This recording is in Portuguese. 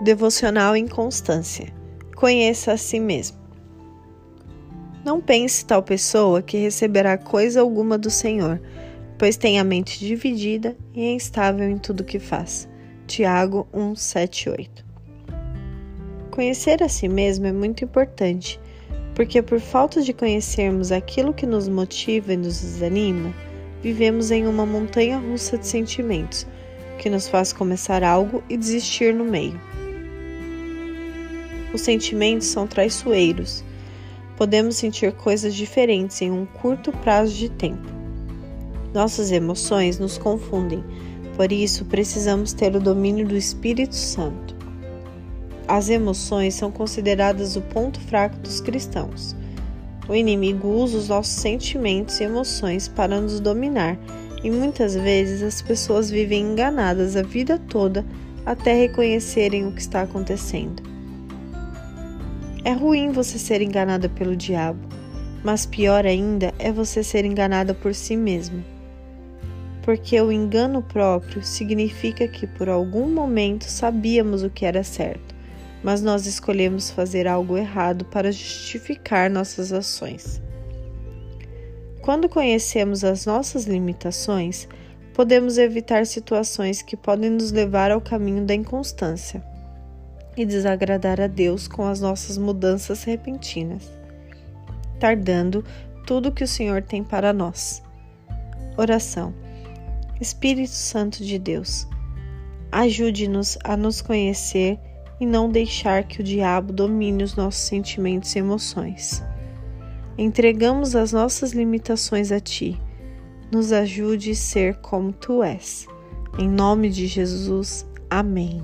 Devocional Inconstância. Conheça a si mesmo. Não pense tal pessoa que receberá coisa alguma do Senhor, pois tem a mente dividida e é instável em tudo que faz. Tiago 1, 7, 8. Conhecer a si mesmo é muito importante, porque por falta de conhecermos aquilo que nos motiva e nos desanima, vivemos em uma montanha russa de sentimentos, que nos faz começar algo e desistir no meio. Os sentimentos são traiçoeiros. Podemos sentir coisas diferentes em um curto prazo de tempo. Nossas emoções nos confundem, por isso precisamos ter o domínio do Espírito Santo. As emoções são consideradas o ponto fraco dos cristãos. O inimigo usa os nossos sentimentos e emoções para nos dominar, e muitas vezes as pessoas vivem enganadas a vida toda até reconhecerem o que está acontecendo. É ruim você ser enganada pelo diabo, mas pior ainda é você ser enganada por si mesma. Porque o engano próprio significa que por algum momento sabíamos o que era certo mas nós escolhemos fazer algo errado para justificar nossas ações. Quando conhecemos as nossas limitações, podemos evitar situações que podem nos levar ao caminho da inconstância e desagradar a Deus com as nossas mudanças repentinas, tardando tudo que o Senhor tem para nós. Oração. Espírito Santo de Deus, ajude-nos a nos conhecer e não deixar que o diabo domine os nossos sentimentos e emoções. Entregamos as nossas limitações a Ti. Nos ajude a ser como Tu és. Em nome de Jesus. Amém.